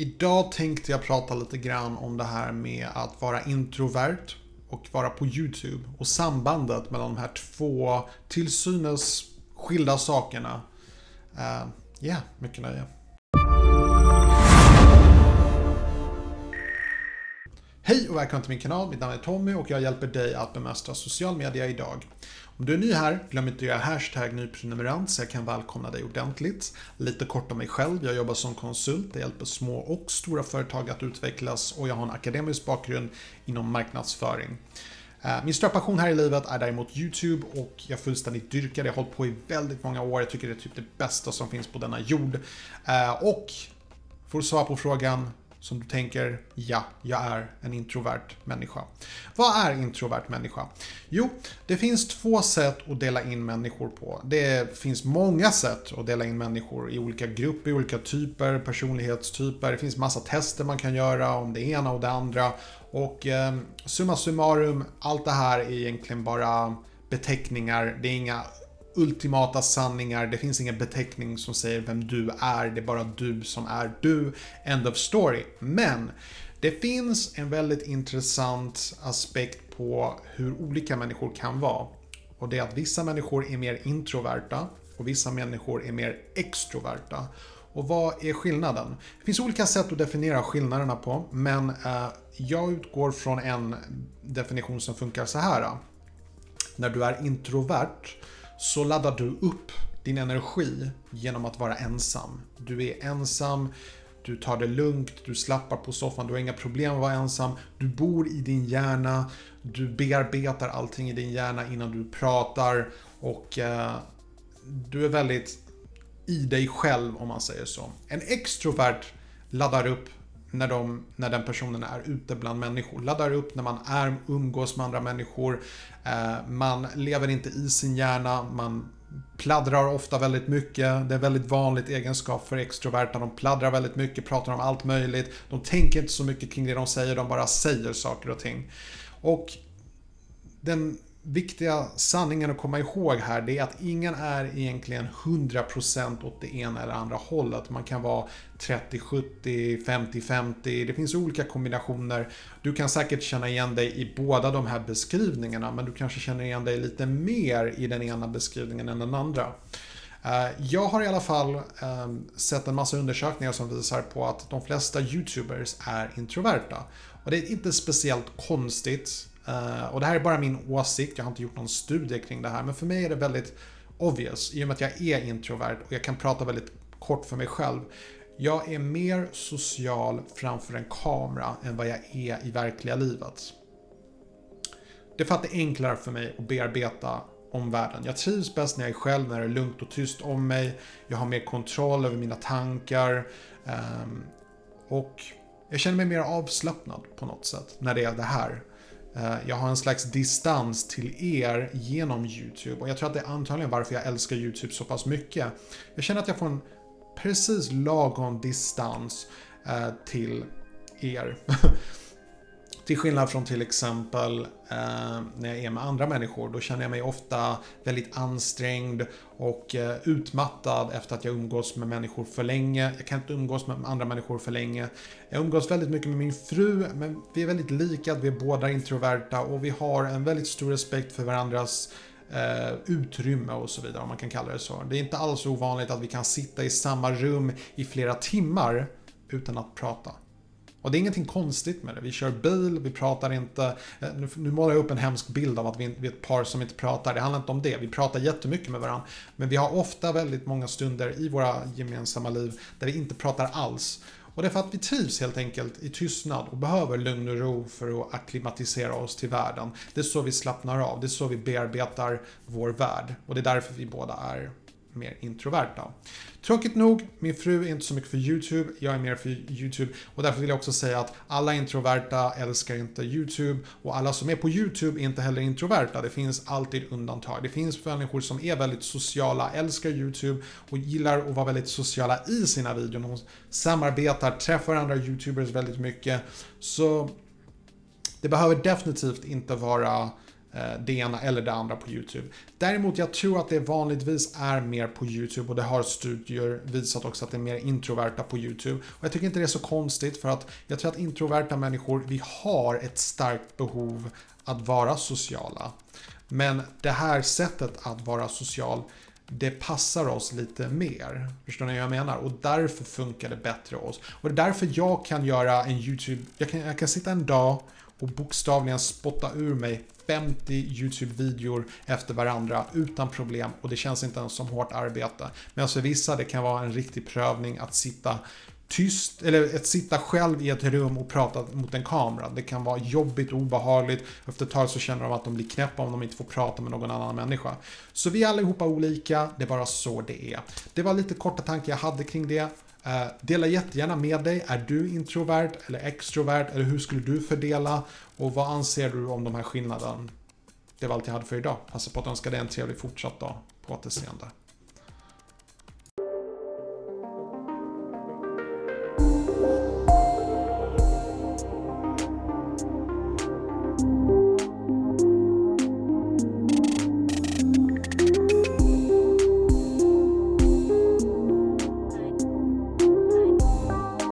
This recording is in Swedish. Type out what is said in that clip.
Idag tänkte jag prata lite grann om det här med att vara introvert och vara på YouTube och sambandet mellan de här två till synes skilda sakerna. Ja, uh, yeah, mycket nöje. Hej och välkommen till min kanal. Mitt namn är Tommy och jag hjälper dig att bemästra social media idag. Om du är ny här, glöm inte att göra hashtag nyprenumerant så jag kan välkomna dig ordentligt. Lite kort om mig själv. Jag jobbar som konsult. Jag hjälper små och stora företag att utvecklas och jag har en akademisk bakgrund inom marknadsföring. Eh, min stora passion här i livet är däremot YouTube och jag fullständigt dyrkar det. Jag har hållit på i väldigt många år. Jag tycker det är typ det bästa som finns på denna jord. Eh, och för att svara på frågan, som du tänker, ja, jag är en introvert människa. Vad är introvert människa? Jo, det finns två sätt att dela in människor på. Det finns många sätt att dela in människor i olika grupper, i olika typer, personlighetstyper. Det finns massa tester man kan göra om det ena och det andra. Och eh, summa summarum, allt det här är egentligen bara beteckningar. Det är inga ultimata sanningar. Det finns ingen beteckning som säger vem du är. Det är bara du som är du. End of story. Men det finns en väldigt intressant aspekt på hur olika människor kan vara. Och det är att vissa människor är mer introverta och vissa människor är mer extroverta. Och vad är skillnaden? Det finns olika sätt att definiera skillnaderna på, men eh, jag utgår från en definition som funkar så här. När du är introvert så laddar du upp din energi genom att vara ensam. Du är ensam, du tar det lugnt, du slappar på soffan, du har inga problem att vara ensam. Du bor i din hjärna, du bearbetar allting i din hjärna innan du pratar och eh, du är väldigt i dig själv om man säger så. En extrovert laddar upp när, de, när den personen är ute bland människor. Laddar upp när man är, umgås med andra människor. Eh, man lever inte i sin hjärna. Man pladdrar ofta väldigt mycket. Det är väldigt vanligt egenskap för extroverta. De pladdrar väldigt mycket, pratar om allt möjligt. De tänker inte så mycket kring det de säger, de bara säger saker och ting. Och den viktiga sanningen att komma ihåg här det är att ingen är egentligen 100% åt det ena eller andra hållet. Man kan vara 30-70, 50-50. Det finns olika kombinationer. Du kan säkert känna igen dig i båda de här beskrivningarna men du kanske känner igen dig lite mer i den ena beskrivningen än den andra. Eh, jag har i alla fall ehm, sett en massa undersökningar som visar på att de flesta YouTubers är introverta. Och det är inte speciellt konstigt. Uh, och det här är bara min åsikt, jag har inte gjort någon studie kring det här, men för mig är det väldigt obvious i och med att jag är introvert och jag kan prata väldigt kort för mig själv. Jag är mer social framför en kamera än vad jag är i verkliga livet. Det är för att det är enklare för mig att bearbeta omvärlden. Jag trivs bäst när jag är själv, när det är lugnt och tyst om mig. Jag har mer kontroll över mina tankar. Um, och jag känner mig mer avslappnad på något sätt när det är det här. Eh, jag har en slags distans till er genom YouTube och jag tror att det är antagligen varför jag älskar YouTube så pass mycket. Jag känner att jag får en precis lagom distans eh, till er. Till skillnad från till exempel eh, när jag är med andra människor. Då känner jag mig ofta väldigt ansträngd och eh, utmattad efter att jag umgås med människor för länge. Jag kan inte umgås med andra människor för länge. Jag umgås väldigt mycket med min fru, men vi är väldigt lika. Vi är båda introverta och vi har en väldigt stor respekt för varandras Uh, utrymme och så vidare, om man kan kalla det så. Det är inte alls ovanligt att vi kan sitta i samma rum i flera timmar utan att prata. Och det är ingenting konstigt med det. Vi kör bil, vi pratar inte. Eh, nu, nu målar jag upp en hemsk bild av att vi, vi är ett par som inte pratar. Det handlar inte om det. Vi pratar jättemycket med varandra. Men vi har ofta väldigt många stunder i våra gemensamma liv där vi inte pratar alls. Och det är för att vi trivs helt enkelt i tystnad och behöver lugn och ro för att akklimatisera oss till världen. Det är så vi slappnar av, det är så vi bearbetar vår värld. Och det är därför vi båda är mer introverta. Tråkigt nog, min fru är inte så mycket för YouTube, jag är mer för YouTube och därför vill jag också säga att alla introverta älskar inte YouTube och alla som är på YouTube är inte heller introverta. Det finns alltid undantag. Det finns människor som är väldigt sociala, älskar YouTube och gillar att vara väldigt sociala i sina videor. De samarbetar, träffar andra YouTubers väldigt mycket. Så det behöver definitivt inte vara eh, Eh, det ena eller det andra på YouTube. Däremot jag tror att det vanligtvis är mer på YouTube och det har studier visat också att det är mer introverta på YouTube. Och jag tycker inte det är så konstigt för att jag tror att introverta människor, vi har ett starkt behov att vara sociala. Men det här sättet att vara social det passar oss lite mer. Förstår ni vad jag menar? Och därför funkar det bättre hos oss. Och det är därför jag kan göra en YouTube, jag kan, jag kan sitta en dag och bokstavligen spotta ur mig 50 YouTube-videor efter varandra utan problem och det känns inte ens som hårt arbete. Men för vissa det kan vara en riktig prövning att sitta tyst, eller att sitta själv i ett rum och prata mot en kamera. Det kan vara jobbigt och obehagligt. Efter ett tag så känner de att de blir knäppa om de inte får prata med någon annan människa. Så vi är allihopa olika, det är bara så det är. Det var lite korta tankar jag hade kring det. Eh, dela jättegärna med dig. Är du introvert eller extrovert? Eller hur skulle du fördela? Och vad anser du om de här skillnaderna? Det var allt jag hade för idag. Passa på att önska dig en trevlig fortsatt dag. På återseende.